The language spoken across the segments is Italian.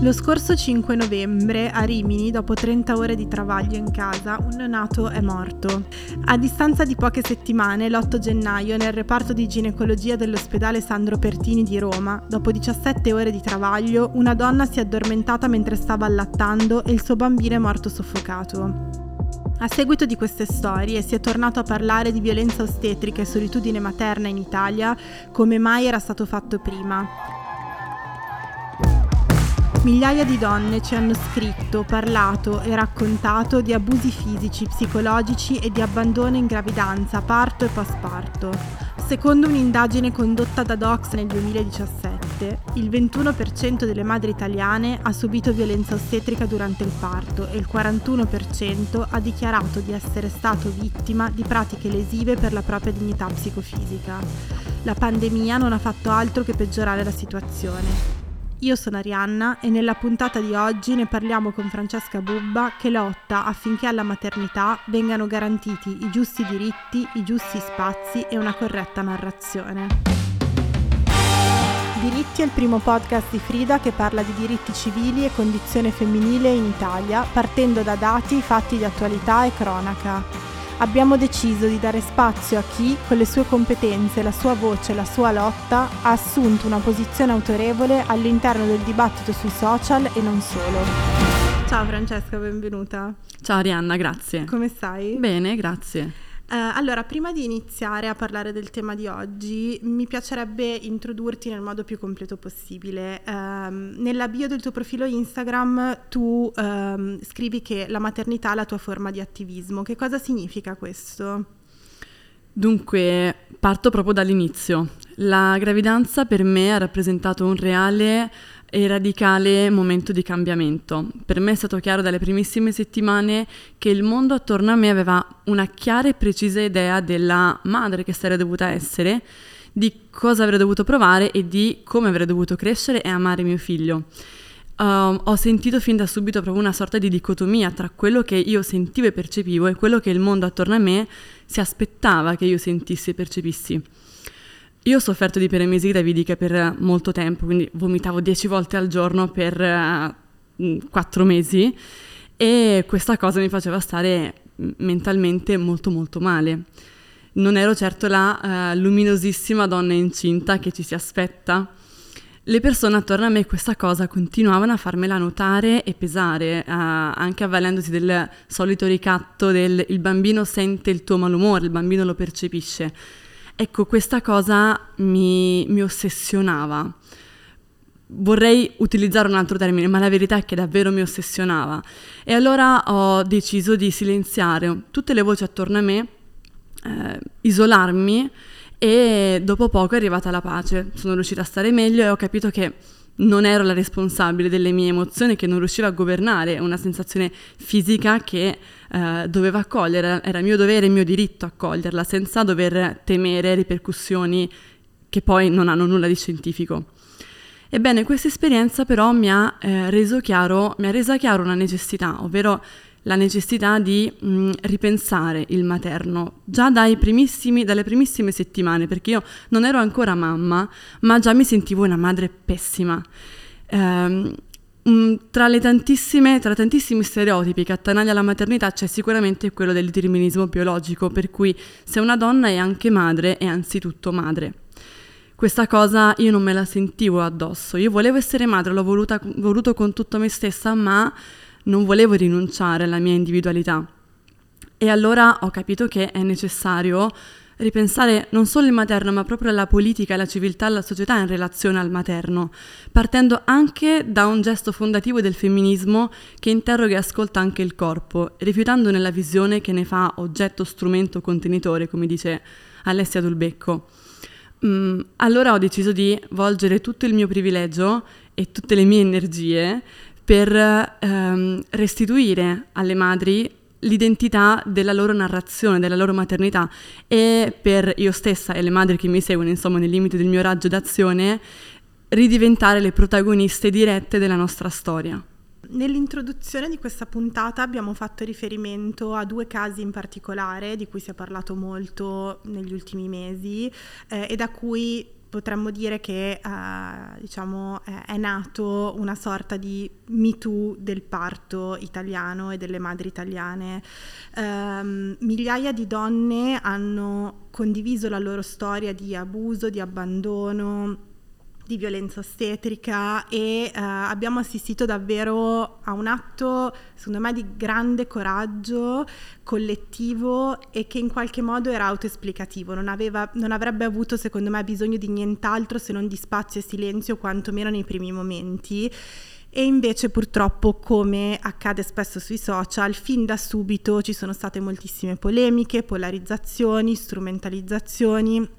Lo scorso 5 novembre a Rimini, dopo 30 ore di travaglio in casa, un neonato è morto. A distanza di poche settimane, l'8 gennaio, nel reparto di ginecologia dell'ospedale Sandro Pertini di Roma, dopo 17 ore di travaglio, una donna si è addormentata mentre stava allattando e il suo bambino è morto soffocato. A seguito di queste storie si è tornato a parlare di violenza ostetrica e solitudine materna in Italia come mai era stato fatto prima. Migliaia di donne ci hanno scritto, parlato e raccontato di abusi fisici, psicologici e di abbandono in gravidanza, parto e postparto. Secondo un'indagine condotta da Docs nel 2017, il 21% delle madri italiane ha subito violenza ostetrica durante il parto e il 41% ha dichiarato di essere stato vittima di pratiche lesive per la propria dignità psicofisica. La pandemia non ha fatto altro che peggiorare la situazione. Io sono Arianna e nella puntata di oggi ne parliamo con Francesca Bubba che lotta affinché alla maternità vengano garantiti i giusti diritti, i giusti spazi e una corretta narrazione. Diritti è il primo podcast di Frida che parla di diritti civili e condizione femminile in Italia, partendo da dati, fatti di attualità e cronaca abbiamo deciso di dare spazio a chi, con le sue competenze, la sua voce, la sua lotta, ha assunto una posizione autorevole all'interno del dibattito sui social e non solo. Ciao Francesca, benvenuta. Ciao Arianna, grazie. Come stai? Bene, grazie. Uh, allora, prima di iniziare a parlare del tema di oggi, mi piacerebbe introdurti nel modo più completo possibile. Uh, nella bio del tuo profilo Instagram tu uh, scrivi che la maternità è la tua forma di attivismo. Che cosa significa questo? Dunque, parto proprio dall'inizio. La gravidanza per me ha rappresentato un reale e radicale momento di cambiamento. Per me è stato chiaro dalle primissime settimane che il mondo attorno a me aveva una chiara e precisa idea della madre che sarei dovuta essere, di cosa avrei dovuto provare e di come avrei dovuto crescere e amare mio figlio. Uh, ho sentito fin da subito proprio una sorta di dicotomia tra quello che io sentivo e percepivo e quello che il mondo attorno a me si aspettava che io sentissi e percepissi. Io ho sofferto di peremesi gravidiche per molto tempo, quindi vomitavo dieci volte al giorno per uh, quattro mesi e questa cosa mi faceva stare mentalmente molto molto male. Non ero certo la uh, luminosissima donna incinta che ci si aspetta. Le persone attorno a me questa cosa continuavano a farmela notare e pesare, uh, anche avvalendosi del solito ricatto del il bambino sente il tuo malumore, il bambino lo percepisce Ecco, questa cosa mi, mi ossessionava. Vorrei utilizzare un altro termine, ma la verità è che davvero mi ossessionava. E allora ho deciso di silenziare tutte le voci attorno a me, eh, isolarmi e dopo poco è arrivata la pace. Sono riuscita a stare meglio e ho capito che non ero la responsabile delle mie emozioni, che non riuscivo a governare una sensazione fisica che eh, dovevo accogliere, era mio dovere e mio diritto accoglierla, senza dover temere ripercussioni che poi non hanno nulla di scientifico. Ebbene, questa esperienza però mi ha, eh, reso chiaro, mi ha resa chiaro una necessità, ovvero la necessità di mh, ripensare il materno già dalle primissime settimane, perché io non ero ancora mamma, ma già mi sentivo una madre pessima. Um, tra, le tantissime, tra tantissimi stereotipi che attanaglia la maternità c'è sicuramente quello del determinismo biologico, per cui se una donna è anche madre, è anzitutto madre. Questa cosa io non me la sentivo addosso, io volevo essere madre, l'ho voluta, voluto con tutto me stessa, ma non volevo rinunciare alla mia individualità. E allora ho capito che è necessario ripensare non solo il materno, ma proprio la politica, la civiltà, la società in relazione al materno, partendo anche da un gesto fondativo del femminismo che interroga e ascolta anche il corpo, rifiutandone la visione che ne fa oggetto, strumento, contenitore, come dice Alessia Dulbecco. Mm, allora ho deciso di volgere tutto il mio privilegio e tutte le mie energie per ehm, restituire alle madri l'identità della loro narrazione, della loro maternità e per io stessa e le madri che mi seguono, insomma, nel limite del mio raggio d'azione, ridiventare le protagoniste dirette della nostra storia. Nell'introduzione di questa puntata abbiamo fatto riferimento a due casi in particolare di cui si è parlato molto negli ultimi mesi eh, e da cui potremmo dire che uh, diciamo, è nato una sorta di Me Too del parto italiano e delle madri italiane. Um, migliaia di donne hanno condiviso la loro storia di abuso, di abbandono, di violenza ostetrica e uh, abbiamo assistito davvero a un atto, secondo me, di grande coraggio collettivo e che in qualche modo era autoesplicativo, non, aveva, non avrebbe avuto, secondo me, bisogno di nient'altro se non di spazio e silenzio, quantomeno nei primi momenti. E invece purtroppo, come accade spesso sui social, fin da subito ci sono state moltissime polemiche, polarizzazioni, strumentalizzazioni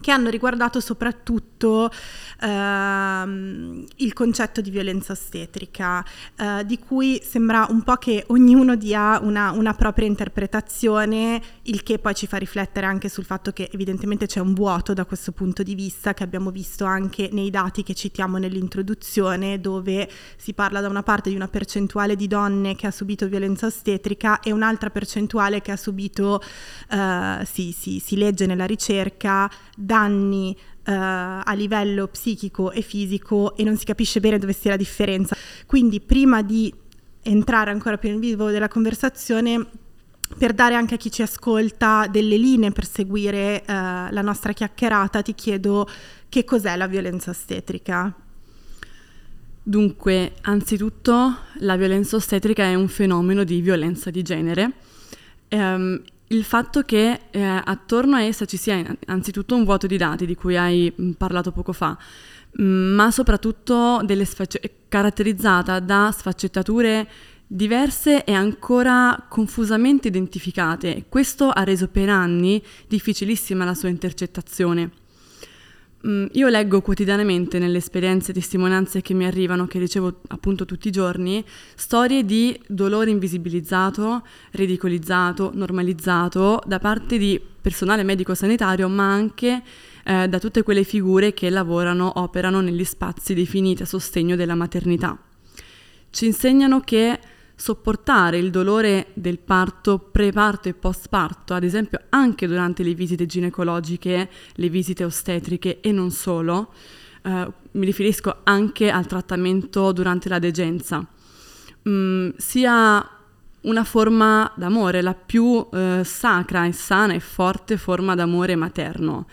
che hanno riguardato soprattutto ehm, il concetto di violenza ostetrica, eh, di cui sembra un po' che ognuno dia una, una, propria interpretazione, il che poi ci fa riflettere anche sul fatto che evidentemente c'è un vuoto da questo punto di vista, che abbiamo visto anche nei dati che citiamo nell'introduzione, dove si parla da una parte di una percentuale di donne che ha subito violenza ostetrica e un'altra percentuale che ha subito, eh, si, si, si legge nella ricerca, danni uh, a livello psichico e fisico e non si capisce bene dove sia la differenza. Quindi prima di entrare ancora più nel vivo della conversazione, per dare anche a chi ci ascolta delle linee per seguire uh, la nostra chiacchierata, ti chiedo che cos'è la violenza ostetrica? Dunque, anzitutto la violenza ostetrica è un fenomeno di violenza di genere um, il fatto che eh, attorno a essa ci sia anzitutto un vuoto di dati di cui hai mm, parlato poco fa, mm, ma soprattutto sfacce- caratterizzata da sfaccettature diverse e ancora confusamente identificate. Questo ha reso per anni difficilissima la sua intercettazione. Mm, io leggo quotidianamente nelle esperienze e testimonianze che mi arrivano, che ricevo appunto tutti i giorni, storie di dolore invisibilizzato, ridicolizzato, normalizzato da parte di personale medico-sanitario, ma anche eh, da tutte quelle figure che lavorano, operano negli spazi definiti a sostegno della maternità. Ci insegnano che sopportare il dolore del parto, preparto e postparto, ad esempio anche durante le visite ginecologiche, le visite ostetriche e non solo, eh, mi riferisco anche al trattamento durante la degenza, mm, sia una forma d'amore, la più eh, sacra e sana e forte forma d'amore materno.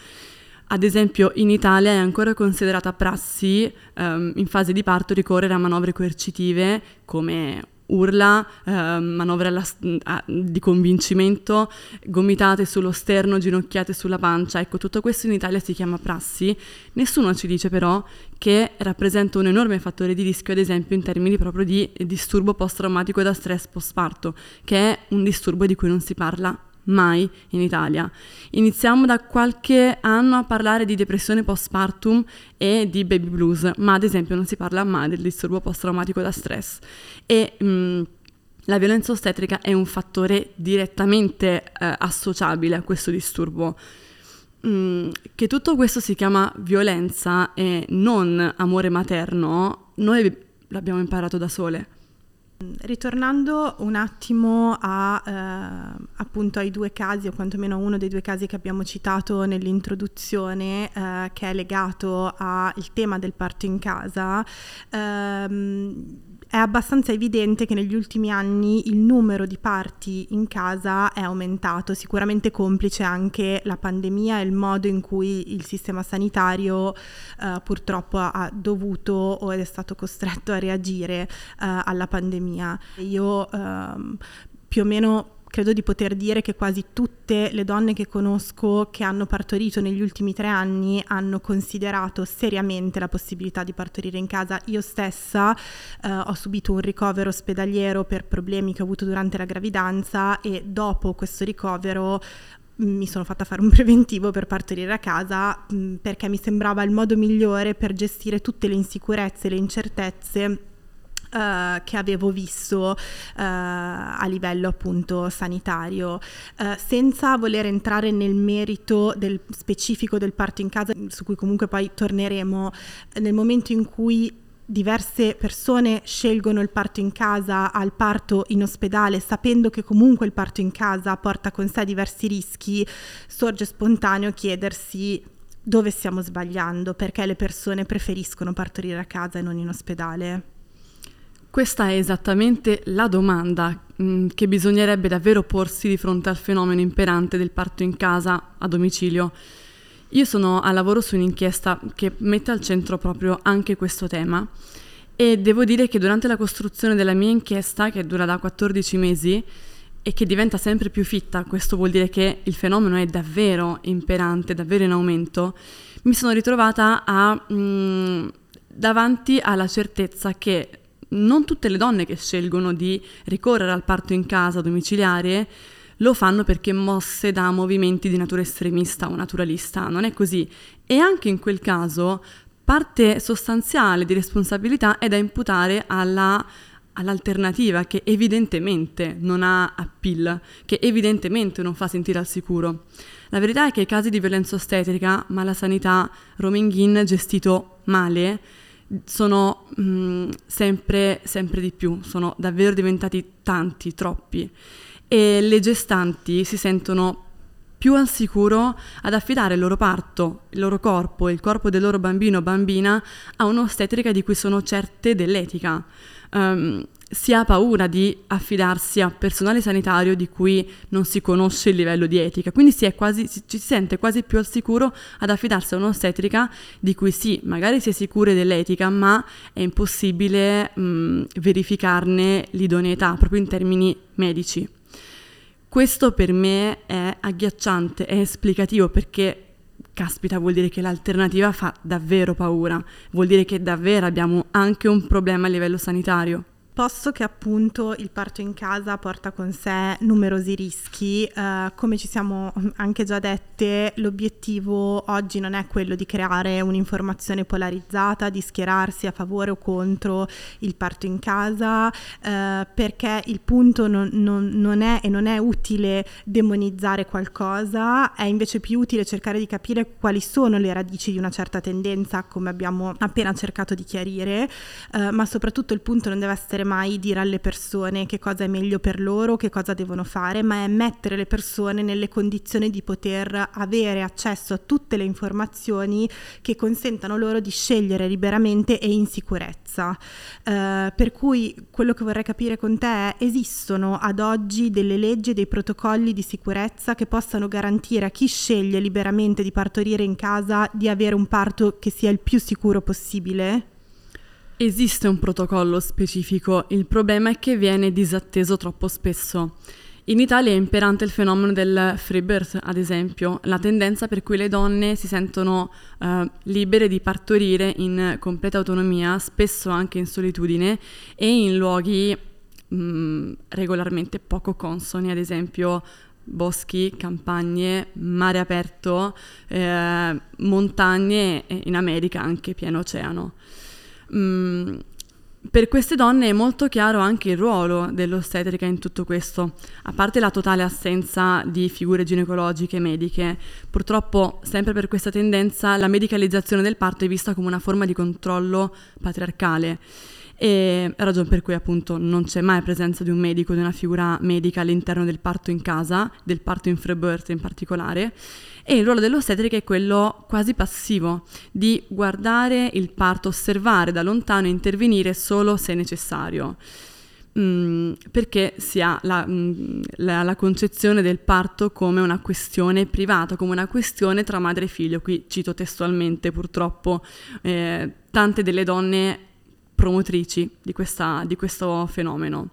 Ad esempio in Italia è ancora considerata prassi ehm, in fase di parto ricorrere a manovre coercitive come urla, eh, manovre alla, a, di convincimento, gomitate sullo sterno, ginocchiate sulla pancia. Ecco, tutto questo in Italia si chiama prassi. Nessuno ci dice però che rappresenta un enorme fattore di rischio, ad esempio in termini proprio di disturbo post-traumatico da stress post-parto, che è un disturbo di cui non si parla mai in Italia. Iniziamo da qualche anno a parlare di depressione postpartum e di baby blues, ma ad esempio non si parla mai del disturbo post-traumatico da stress. E mh, mm, la violenza ostetrica è un fattore direttamente eh, associabile a questo disturbo. Mm, che tutto questo si chiama violenza e non amore materno, noi l'abbiamo imparato da sole. Ritornando un attimo a, eh, appunto ai due casi, o quantomeno a uno dei due casi che abbiamo citato nell'introduzione, eh, che è legato al tema del parto in casa, ehm, è abbastanza evidente che negli ultimi anni il numero di parti in casa è aumentato, sicuramente complice anche la pandemia e il modo in cui il sistema sanitario eh, purtroppo ha dovuto o è stato costretto a reagire eh, alla pandemia. Io ehm, più o meno credo di poter dire che quasi tutte le donne che conosco che hanno partorito negli ultimi tre anni hanno considerato seriamente la possibilità di partorire in casa. Io stessa eh, ho subito un ricovero ospedaliero per problemi che ho avuto durante la gravidanza e dopo questo ricovero mi sono fatta fare un preventivo per partorire a casa mh, perché mi sembrava il modo migliore per gestire tutte le insicurezze, le incertezze Uh, che avevo visto uh, a livello appunto sanitario, uh, senza voler entrare nel merito del specifico del parto in casa, su cui comunque poi torneremo nel momento in cui diverse persone scelgono il parto in casa al parto in ospedale, sapendo che comunque il parto in casa porta con sé diversi rischi, sorge spontaneo chiedersi dove stiamo sbagliando, perché le persone preferiscono partorire a casa e non in ospedale. Questa è esattamente la domanda mm, che bisognerebbe davvero porsi di fronte al fenomeno imperante del parto in casa a domicilio. Io sono a lavoro su un'inchiesta che mette al centro proprio anche questo tema e devo dire che durante la costruzione della mia inchiesta, che dura da 14 mesi e che diventa sempre più fitta, questo vuol dire che il fenomeno è davvero imperante, davvero in aumento, mi sono ritrovata a, mh, mm, davanti alla certezza che non tutte le donne che scelgono di ricorrere al parto in casa domiciliare lo fanno perché mosse da movimenti di natura estremista o naturalista, non è così. E anche in quel caso parte sostanziale di responsabilità è da imputare alla, all'alternativa che evidentemente non ha appeal, che evidentemente non fa sentire al sicuro. La verità è che i casi di violenza ostetrica, mala sanità, roaming in gestito male, sono mh, mm, sempre, sempre di più, sono davvero diventati tanti, troppi. E le gestanti si sentono più al sicuro ad affidare il loro parto, il loro corpo, il corpo del loro bambino o bambina a un'ostetrica di cui sono certe dell'etica. Um, si ha paura di affidarsi a personale sanitario di cui non si conosce il livello di etica, quindi si, quasi, si, ci si sente quasi più al sicuro ad affidarsi a un'ostetrica di cui sì, magari si è sicure dell'etica, ma è impossibile mh, verificarne l'idoneità proprio in termini medici. Questo per me è agghiacciante, è esplicativo perché caspita, vuol dire che l'alternativa fa davvero paura, vuol dire che davvero abbiamo anche un problema a livello sanitario. Posto che appunto il parto in casa porta con sé numerosi rischi, eh, come ci siamo anche già dette, l'obiettivo oggi non è quello di creare un'informazione polarizzata, di schierarsi a favore o contro il parto in casa, eh, perché il punto non, non, non è e non è utile demonizzare qualcosa, è invece più utile cercare di capire quali sono le radici di una certa tendenza, come abbiamo appena cercato di chiarire, eh, ma soprattutto il punto non deve essere mai dire alle persone che cosa è meglio per loro, che cosa devono fare, ma è mettere le persone nelle condizioni di poter avere accesso a tutte le informazioni che consentano loro di scegliere liberamente e in sicurezza. Uh, per cui quello che vorrei capire con te è esistono ad oggi delle leggi e dei protocolli di sicurezza che possano garantire a chi sceglie liberamente di partorire in casa di avere un parto che sia il più sicuro possibile? Esiste un protocollo specifico, il problema è che viene disatteso troppo spesso. In Italia è imperante il fenomeno del free birth, ad esempio, la tendenza per cui le donne si sentono uh, libere di partorire in completa autonomia, spesso anche in solitudine e in luoghi mh, mm, regolarmente poco consoni, ad esempio boschi, campagne, mare aperto, eh, montagne e in America anche pieno oceano. Mm, per queste donne è molto chiaro anche il ruolo dell'ostetrica in tutto questo, a parte la totale assenza di figure ginecologiche mediche. Purtroppo, sempre per questa tendenza, la medicalizzazione del parto è vista come una forma di controllo patriarcale e ragione per cui appunto non c'è mai presenza di un medico, di una figura medica all'interno del parto in casa, del parto in free birth in particolare, e il ruolo dell'ostetrica è quello quasi passivo, di guardare il parto, osservare da lontano e intervenire solo se necessario. Mm, perché si ha la, mm, la, la, concezione del parto come una questione privata, come una questione tra madre e figlio. Qui cito testualmente, purtroppo, eh, tante delle donne promotrici di, questa, di questo fenomeno.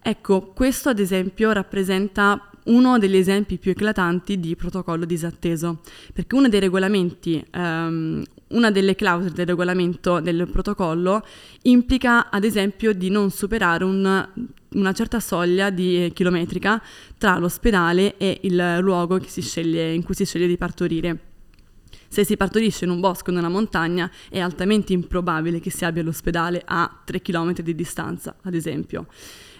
Ecco, questo ad esempio rappresenta uno degli esempi più eclatanti di protocollo disatteso, perché uno dei regolamenti, um, una delle clausole del regolamento del protocollo implica ad esempio di non superare un, una certa soglia di, chilometrica tra l'ospedale e il luogo sceglie, in cui si sceglie di partorire. Se si partorisce in un bosco o nella montagna è altamente improbabile che si abbia l'ospedale a 3 km di distanza, ad esempio.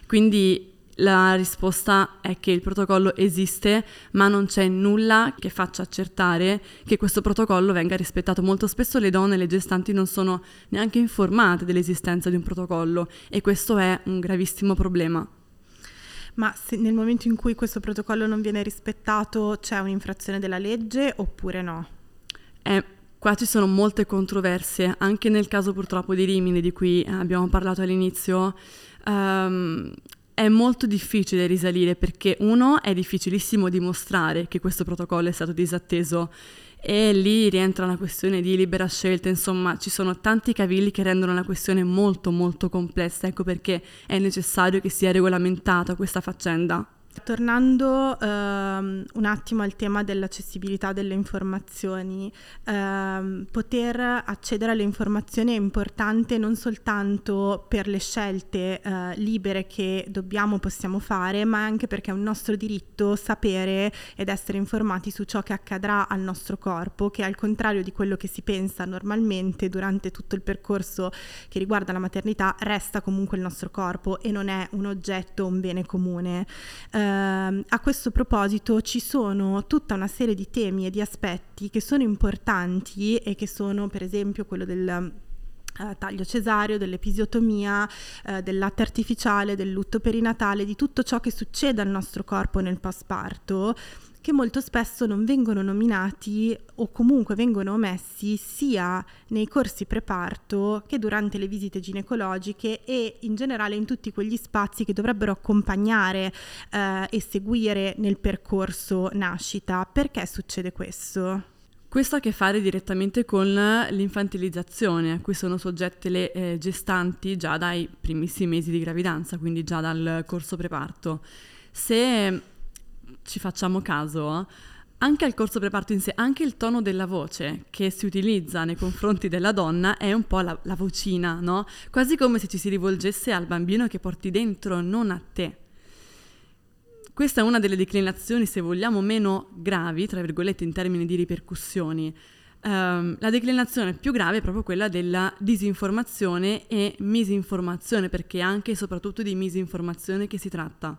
Quindi la risposta è che il protocollo esiste, ma non c'è nulla che faccia accertare che questo protocollo venga rispettato. Molto spesso le donne, le gestanti, non sono neanche informate dell'esistenza di un protocollo e questo è un gravissimo problema. Ma nel momento in cui questo protocollo non viene rispettato c'è un'infrazione della legge oppure no? Eh, qua ci sono molte controversie, anche nel caso purtroppo di Rimini di cui abbiamo parlato all'inizio. Um, è molto difficile risalire perché uno è difficilissimo dimostrare che questo protocollo è stato disatteso e lì rientra una questione di libera scelta, insomma ci sono tanti cavilli che rendono la questione molto molto complessa, ecco perché è necessario che sia regolamentata questa faccenda. Tornando ehm, un attimo al tema dell'accessibilità delle informazioni, ehm, poter accedere alle informazioni è importante non soltanto per le scelte eh, libere che dobbiamo, possiamo fare, ma anche perché è un nostro diritto sapere ed essere informati su ciò che accadrà al nostro corpo, che al contrario di quello che si pensa normalmente durante tutto il percorso che riguarda la maternità, resta comunque il nostro corpo e non è un oggetto, un bene comune. Eh, eh, a questo proposito ci sono tutta una serie di temi e di aspetti che sono importanti e che sono per esempio quello del Uh, taglio cesareo, dell'episiotomia, uh, del latte artificiale, del lutto perinatale, di tutto ciò che succede al nostro corpo nel postparto che molto spesso non vengono nominati o comunque vengono omessi sia nei corsi preparto che durante le visite ginecologiche e in generale in tutti quegli spazi che dovrebbero accompagnare eh, e seguire nel percorso nascita. Perché succede questo? Questo ha a che fare direttamente con l'infantilizzazione a cui sono soggette le eh, gestanti già dai primissimi mesi di gravidanza, quindi già dal corso preparto. Se ci facciamo caso, anche al corso preparto in sé, anche il tono della voce che si utilizza nei confronti della donna è un po' la, la vocina, no? Quasi come se ci si rivolgesse al bambino che porti dentro, non a te. Questa è una delle declinazioni, se vogliamo, meno gravi, tra virgolette, in termini di ripercussioni. Um, la declinazione più grave è proprio quella della disinformazione e misinformazione, perché anche e soprattutto di misinformazione che si tratta.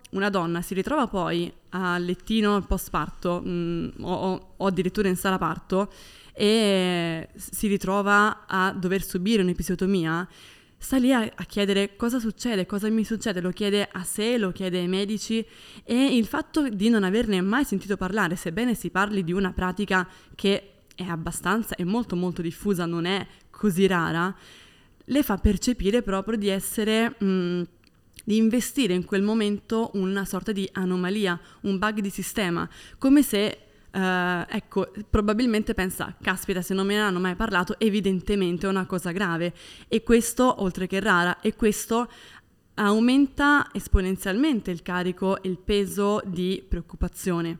una donna si ritrova poi a lettino post parto mm, o, o addirittura in sala parto e si ritrova a dover subire un'episiotomia, sta lì a, a, chiedere cosa succede, cosa mi succede, lo chiede a sé, lo chiede ai medici e il fatto di non averne mai sentito parlare, sebbene si parli di una pratica che è abbastanza e molto molto diffusa, non è così rara, le fa percepire proprio di essere... Mh, mm, di investire in quel momento una sorta di anomalia, un bug di sistema, come se Uh, ecco, probabilmente pensa, caspita, se non me ne hanno mai parlato, evidentemente è una cosa grave. E questo, oltre che rara, e questo aumenta esponenzialmente il carico e il peso di preoccupazione.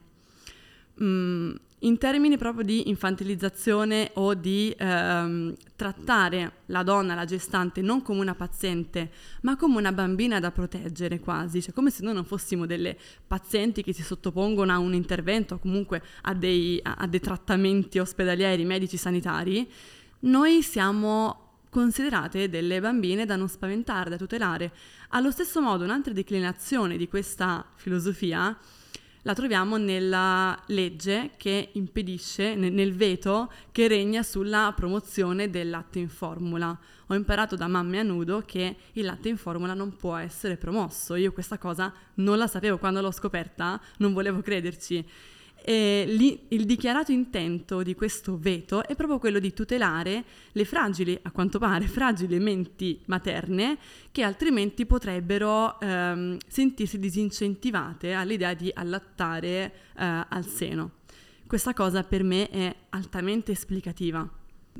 Mm, in termini proprio di infantilizzazione o di ehm, trattare la donna, la gestante, non come una paziente, ma come una bambina da proteggere quasi, cioè come se noi non fossimo delle pazienti che si sottopongono a un intervento o comunque a dei, a dei trattamenti ospedalieri, medici, sanitari, noi siamo considerate delle bambine da non spaventare, da tutelare. Allo stesso modo, un'altra declinazione di questa filosofia la troviamo nella legge che impedisce, nel veto che regna sulla promozione del latte in formula. Ho imparato da mamme a nudo che il latte in formula non può essere promosso. Io questa cosa non la sapevo quando l'ho scoperta, non volevo crederci. Lì, il dichiarato intento di questo veto è proprio quello di tutelare le fragili, a quanto pare, fragili menti materne che altrimenti potrebbero ehm, sentirsi disincentivate all'idea di allattare eh, al seno. Questa cosa per me è altamente esplicativa.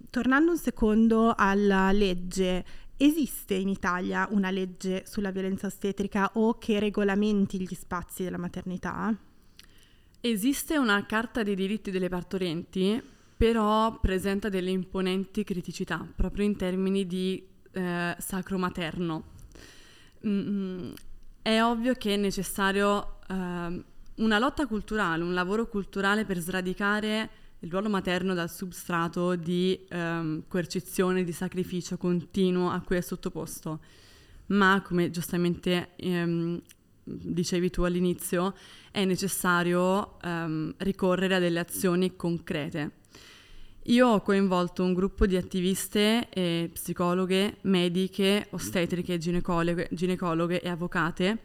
Tornando un secondo alla legge, esiste in Italia una legge sulla violenza ostetrica o che regolamenti gli spazi della maternità? Esiste una carta dei diritti delle partorenti, però presenta delle imponenti criticità, proprio in termini di eh, sacro materno. Mm, è ovvio che è necessario eh, una lotta culturale, un lavoro culturale per sradicare il ruolo materno dal substrato di ehm, coercizione, di sacrificio continuo a cui è sottoposto. Ma, come giustamente ehm, dicevi tu all'inizio, è necessario ehm, ricorrere a delle azioni concrete. Io ho coinvolto un gruppo di attiviste e psicologhe, mediche, ostetriche, ginecologhe, ginecologhe e avvocate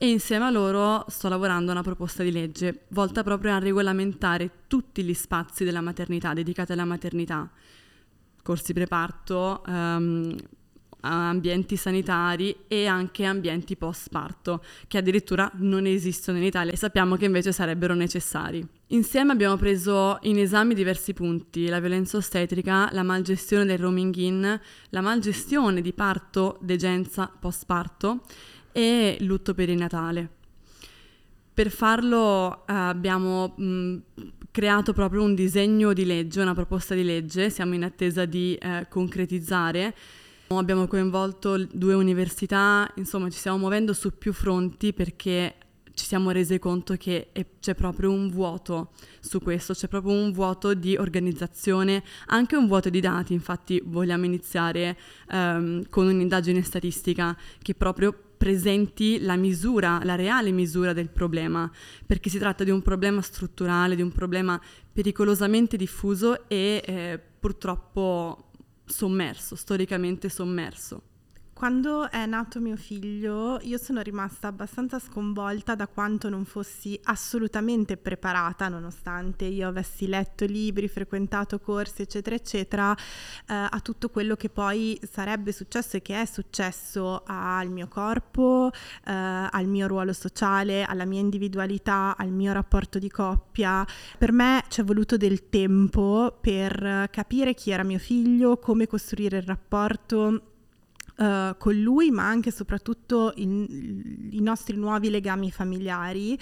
e insieme a loro sto lavorando a una proposta di legge volta proprio a regolamentare tutti gli spazi della maternità dedicati alla maternità, corsi preparto, um, ambienti sanitari e anche ambienti post parto, che addirittura non esistono in Italia e sappiamo che invece sarebbero necessari. Insieme abbiamo preso in esame diversi punti, la violenza ostetrica, la malgestione del roaming in, la malgestione di parto, degenza, post parto e lutto perinatale. Per farlo eh, abbiamo mh, creato proprio un disegno di legge, una proposta di legge, siamo in attesa di eh, concretizzare Abbiamo coinvolto due università, insomma ci stiamo muovendo su più fronti perché ci siamo resi conto che c'è proprio un vuoto su questo, c'è proprio un vuoto di organizzazione, anche un vuoto di dati, infatti vogliamo iniziare um, con un'indagine statistica che proprio presenti la misura, la reale misura del problema, perché si tratta di un problema strutturale, di un problema pericolosamente diffuso e eh, purtroppo sommerso, storicamente sommerso. Quando è nato mio figlio io sono rimasta abbastanza sconvolta da quanto non fossi assolutamente preparata, nonostante io avessi letto libri, frequentato corsi, eccetera, eccetera, eh, a tutto quello che poi sarebbe successo e che è successo al mio corpo, eh, al mio ruolo sociale, alla mia individualità, al mio rapporto di coppia. Per me ci è voluto del tempo per capire chi era mio figlio, come costruire il rapporto uh, con lui, ma anche e soprattutto in, i nostri nuovi legami familiari.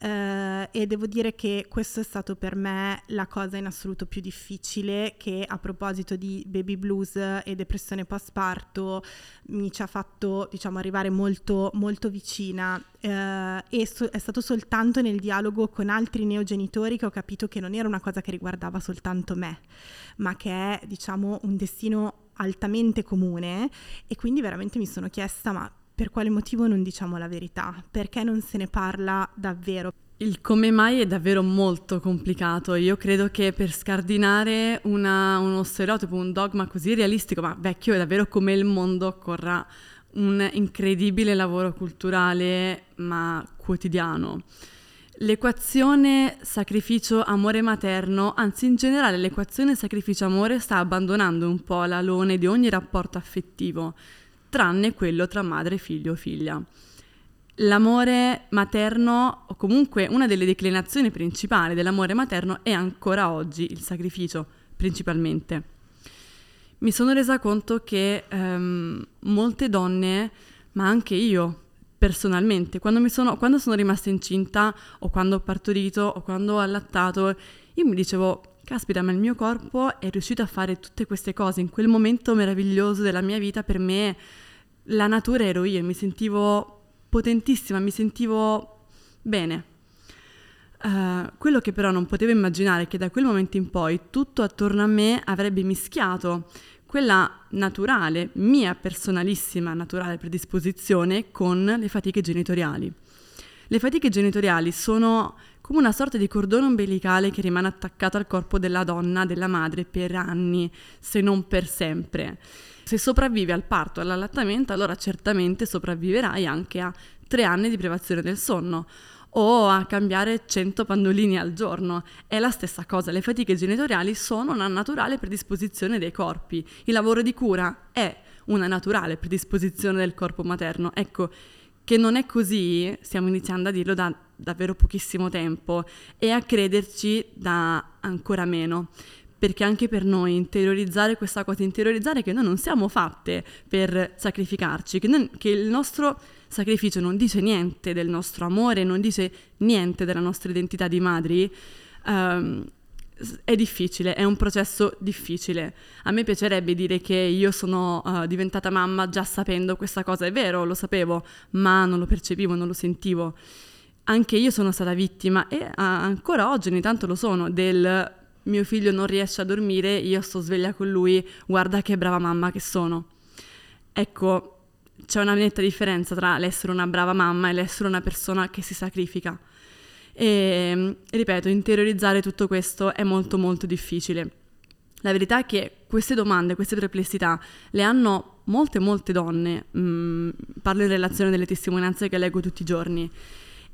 Uh, e devo dire che questo è stato per me la cosa in assoluto più difficile che a proposito di baby blues e depressione postparto mi ci ha fatto diciamo arrivare molto molto vicina. Uh, e so- è stato soltanto nel dialogo con altri neogenitori che ho capito che non era una cosa che riguardava soltanto me ma che è diciamo un destino altamente comune e quindi veramente mi sono chiesta ma per quale motivo non diciamo la verità? Perché non se ne parla davvero? Il come mai è davvero molto complicato. Io credo che per scardinare una, uno stereotipo, un dogma così realistico, ma vecchio è davvero come il mondo, occorra un incredibile lavoro culturale, ma quotidiano. L'equazione sacrificio-amore materno, anzi in generale l'equazione sacrificio-amore sta abbandonando un po' l'alone di ogni rapporto affettivo, tranne quello tra madre, figlio o figlia. L'amore materno, o comunque una delle declinazioni principali dell'amore materno, è ancora oggi il sacrificio, principalmente. Mi sono resa conto che um, molte donne, ma anche io, personalmente. Quando, sono, quando sono rimasta incinta o quando ho partorito o quando ho allattato, io mi dicevo, caspita, ma il mio corpo è riuscito a fare tutte queste cose in quel momento meraviglioso della mia vita. Per me la natura ero io, mi sentivo potentissima, mi sentivo bene. Uh, quello che però non potevo immaginare è che da quel momento in poi tutto attorno a me avrebbe mischiato quella naturale, mia personalissima naturale predisposizione con le fatiche genitoriali. Le fatiche genitoriali sono come una sorta di cordone ombelicale che rimane attaccato al corpo della donna, della madre, per anni, se non per sempre. Se sopravvivi al parto, all'allattamento, allora certamente sopravviverai anche a tre anni di privazione del sonno o a cambiare 100 pannolini al giorno. È la stessa cosa, le fatiche genitoriali sono una naturale predisposizione dei corpi. Il lavoro di cura è una naturale predisposizione del corpo materno. Ecco, Che non è così, stiamo iniziando a dirlo da davvero pochissimo tempo e a crederci da ancora meno perché anche per noi interiorizzare questa cosa, interiorizzare che noi non siamo fatte per sacrificarci, che, noi, che, il nostro sacrificio non dice niente del nostro amore, non dice niente della nostra identità di madri, um, è difficile, è un processo difficile. A me piacerebbe dire che io sono uh, diventata mamma già sapendo questa cosa, è vero, lo sapevo, ma non lo percepivo, non lo sentivo. Anche io sono stata vittima e uh, ancora oggi ogni tanto lo sono del mio figlio non riesce a dormire, io sto sveglia con lui, guarda che brava mamma che sono. Ecco, c'è una netta differenza tra l'essere una brava mamma e l'essere una persona che si sacrifica. E ripeto, interiorizzare tutto questo è molto molto difficile. La verità è che queste domande, queste perplessità le hanno molte molte donne, mm, parlo in relazione delle testimonianze che leggo tutti i giorni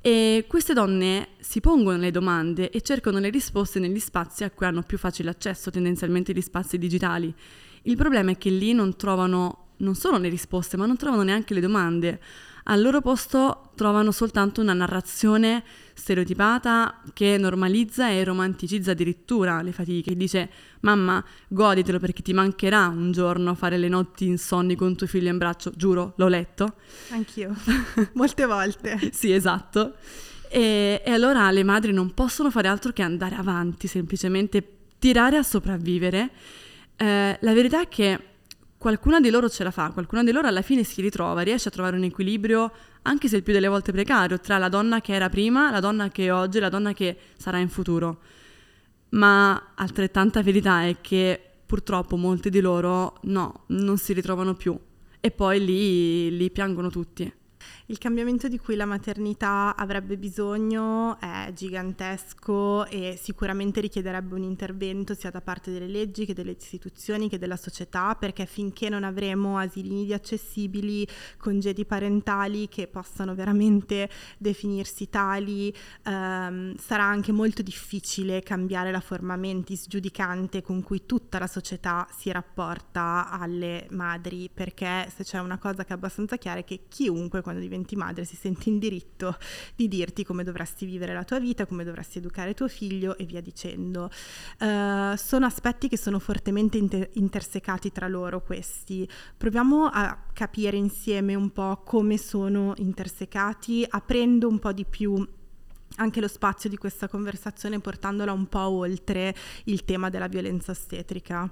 e queste donne si pongono le domande e cercano le risposte negli spazi a cui hanno più facile accesso, tendenzialmente gli spazi digitali. Il problema è che lì non trovano non solo le risposte, ma non trovano neanche le domande al loro posto trovano soltanto una narrazione stereotipata che normalizza e romanticizza addirittura le fatiche. Dice mamma goditelo perché ti mancherà un giorno fare le notti insonni con tuo figlio in braccio, giuro, l'ho letto. Anch'io, molte volte. sì, esatto. E, e allora le madri non possono fare altro che andare avanti, semplicemente tirare a sopravvivere. Eh, la verità è che qualcuna di loro ce la fa, qualcuna di loro alla fine si ritrova, riesce a trovare un equilibrio, anche se il più delle volte precario, tra la donna che era prima, la donna che è oggi e la donna che sarà in futuro. Ma altrettanta verità è che purtroppo molti di loro no, non si ritrovano più e poi lì, lì piangono tutti. Il cambiamento di cui la maternità avrebbe bisogno è gigantesco e sicuramente richiederebbe un intervento sia da parte delle leggi che delle istituzioni che della società perché finché non avremo asili nidi accessibili, congedi parentali che possano veramente definirsi tali, ehm, sarà anche molto difficile cambiare la forma mentis giudicante con cui tutta la società si rapporta alle madri perché se c'è una cosa che è abbastanza chiara è che chiunque quando diventa diventi madre si sente in diritto di dirti come dovresti vivere la tua vita, come dovresti educare tuo figlio e via dicendo. Uh, sono aspetti che sono fortemente inter- intersecati tra loro questi. Proviamo a capire insieme un po' come sono intersecati, aprendo un po' di più anche lo spazio di questa conversazione portandola un po' oltre il tema della violenza ostetrica.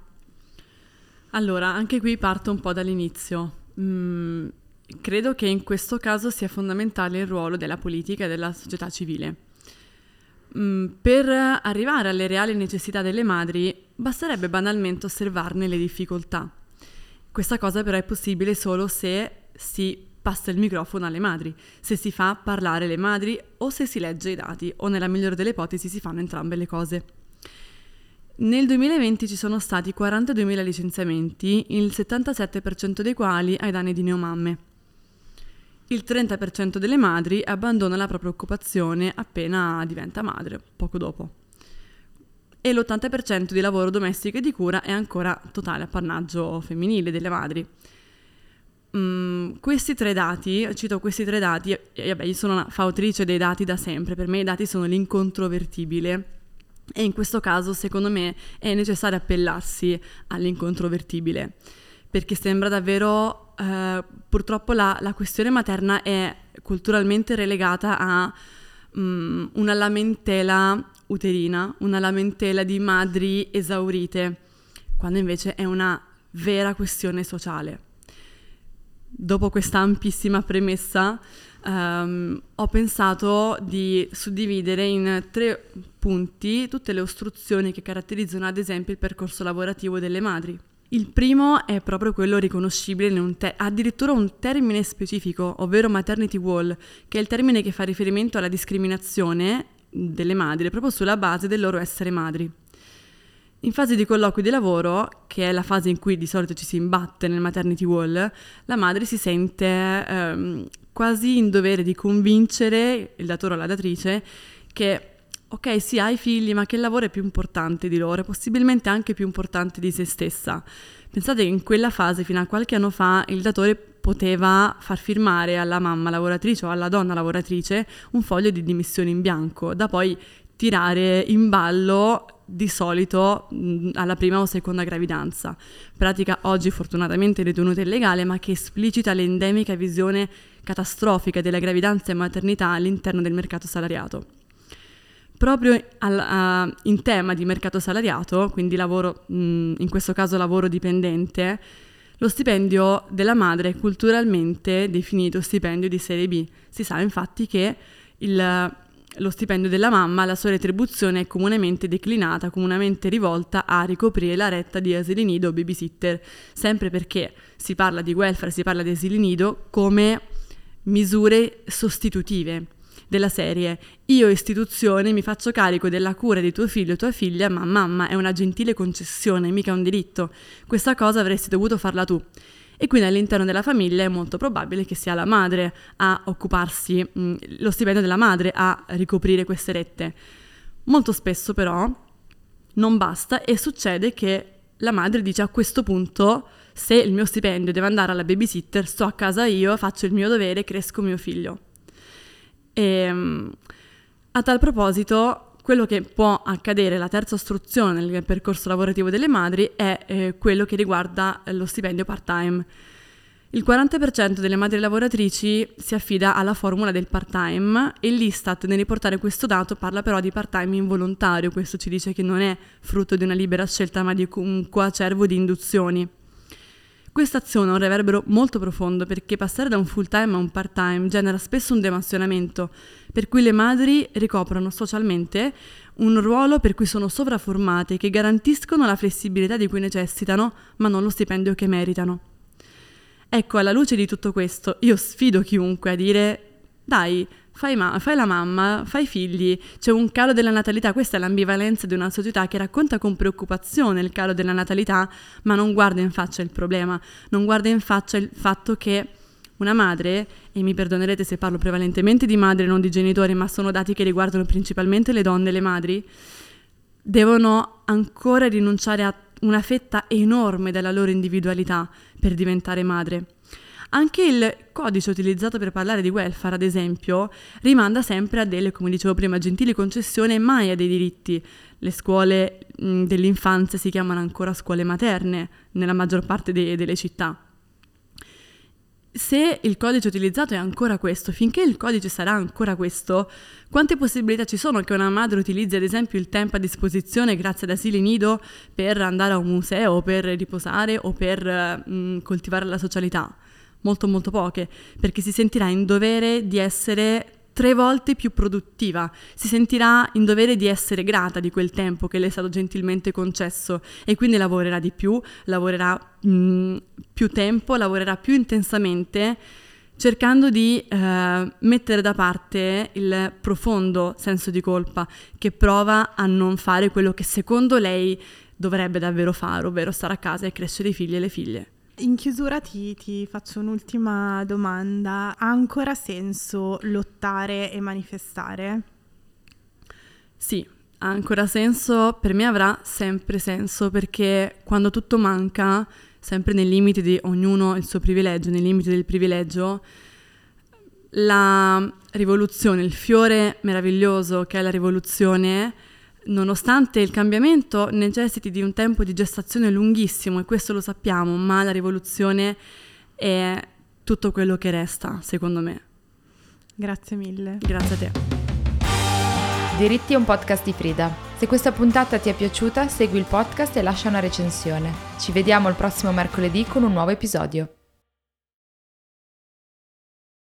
Allora, anche qui parto un po' dall'inizio. Mm, Credo che in questo caso sia fondamentale il ruolo della politica e della società civile. Mm, per arrivare alle reali necessità delle madri basterebbe banalmente osservarne le difficoltà. Questa cosa però è possibile solo se si passa il microfono alle madri, se si fa parlare le madri o se si legge i dati o nella migliore delle ipotesi si fanno entrambe le cose. Nel 2020 ci sono stati 42.000 licenziamenti, il 77% dei quali ai danni di neomamme. Il 30% delle madri abbandona la propria occupazione appena diventa madre, poco dopo. E l'80% di lavoro domestico e di cura è ancora totale appannaggio femminile delle madri. Mm, questi tre dati, cito questi tre dati, vabbè, io sono una fautrice dei dati da sempre, per me i dati sono l'incontrovertibile e in questo caso secondo me è necessario appellarsi all'incontrovertibile perché sembra davvero, eh, purtroppo la, la, questione materna è culturalmente relegata a um, una lamentela uterina, una lamentela di madri esaurite, quando invece è una vera questione sociale. Dopo questa ampissima premessa, um, ho pensato di suddividere in tre punti tutte le ostruzioni che caratterizzano ad esempio il percorso lavorativo delle madri. Il primo è proprio quello riconoscibile in te- addirittura un termine specifico, ovvero maternity wall, che è il termine che fa riferimento alla discriminazione delle madri proprio sulla base del loro essere madri. In fase di colloqui di lavoro, che è la fase in cui di solito ci si imbatte nel maternity wall, la madre si sente ehm, quasi in dovere di convincere il datore o la datrice che ok, sì, hai figli, ma che lavoro è più importante di loro, possibilmente anche più importante di se stessa. Pensate che in quella fase, fino a qualche anno fa, il datore poteva far firmare alla mamma lavoratrice o alla donna lavoratrice un foglio di dimissioni in bianco, da poi tirare in ballo di solito alla prima o seconda gravidanza. Pratica oggi fortunatamente ritenuta illegale, ma che esplicita l'endemica visione catastrofica della gravidanza e maternità all'interno del mercato salariato. Proprio al, uh, in tema di mercato salariato, quindi lavoro, mh, in questo caso lavoro dipendente, lo stipendio della madre è culturalmente definito stipendio di serie B. Si sa infatti che il, lo stipendio della mamma, la sua retribuzione è comunemente declinata, comunemente rivolta a ricoprire la retta di asili nido o babysitter, sempre perché si parla di welfare, si parla di asili nido come misure sostitutive della serie io istituzione mi faccio carico della cura di tuo figlio o tua figlia, ma mamma è una gentile concessione, mica un diritto. Questa cosa avresti dovuto farla tu. E quindi all'interno della famiglia è molto probabile che sia la madre a occuparsi, mh, mm, lo stipendio della madre a ricoprire queste rette. Molto spesso però non basta e succede che la madre dice a questo punto se il mio stipendio deve andare alla babysitter, sto a casa io, faccio il mio dovere, cresco mio figlio. E, ehm, a tal proposito, quello che può accadere, la terza ostruzione nel percorso lavorativo delle madri, è eh, quello che riguarda lo stipendio part-time. Il 40% delle madri lavoratrici si affida alla formula del part-time e l'Istat nel riportare questo dato parla però di part-time involontario, questo ci dice che non è frutto di una libera scelta ma di un coacervo di induzioni. Questa azione ha un reverbero molto profondo perché passare da un full time a un part time genera spesso un demassionamento, per cui le madri ricoprono socialmente un ruolo per cui sono sovraformate che garantiscono la flessibilità di cui necessitano, ma non lo stipendio che meritano. Ecco, alla luce di tutto questo, io sfido chiunque a dire dai, fai, ma- fai, la mamma, fai figli, c'è un calo della natalità, questa è l'ambivalenza di una società che racconta con preoccupazione il calo della natalità, ma non guarda in faccia il problema, non guarda in faccia il fatto che una madre, e mi perdonerete se parlo prevalentemente di madre, non di genitori, ma sono dati che riguardano principalmente le donne e le madri, devono ancora rinunciare a una fetta enorme della loro individualità per diventare madre. Anche il codice utilizzato per parlare di welfare, ad esempio, rimanda sempre a delle, come dicevo prima, gentili concessioni e mai a dei diritti. Le scuole mh, dell'infanzia si chiamano ancora scuole materne nella maggior parte de- delle città. Se il codice utilizzato è ancora questo, finché il codice sarà ancora questo, quante possibilità ci sono che una madre utilizzi ad esempio il tempo a disposizione grazie ad asili nido per andare a un museo, per riposare o per mh, coltivare la socialità? Molto molto poche, perché si sentirà in dovere di essere tre volte più produttiva, si sentirà in dovere di essere grata di quel tempo che le è stato gentilmente concesso e quindi lavorerà di più, lavorerà mh, mm, più tempo, lavorerà più intensamente cercando di eh, mettere da parte il profondo senso di colpa che prova a non fare quello che secondo lei dovrebbe davvero fare, ovvero stare a casa e crescere i figli e le figlie. In chiusura ti, ti, faccio un'ultima domanda. Ha ancora senso lottare e manifestare? Sì, ha ancora senso, per me avrà sempre senso perché quando tutto manca, sempre nei limiti di ognuno il suo privilegio, nei limiti del privilegio, la rivoluzione, il fiore meraviglioso che è la rivoluzione, Nonostante il cambiamento necessiti di un tempo di gestazione lunghissimo, e questo lo sappiamo, ma la rivoluzione è tutto quello che resta, secondo me. Grazie mille. Grazie a te. Diritti è un podcast di Frida. Se questa puntata ti è piaciuta, segui il podcast e lascia una recensione. Ci vediamo il prossimo mercoledì con un nuovo episodio.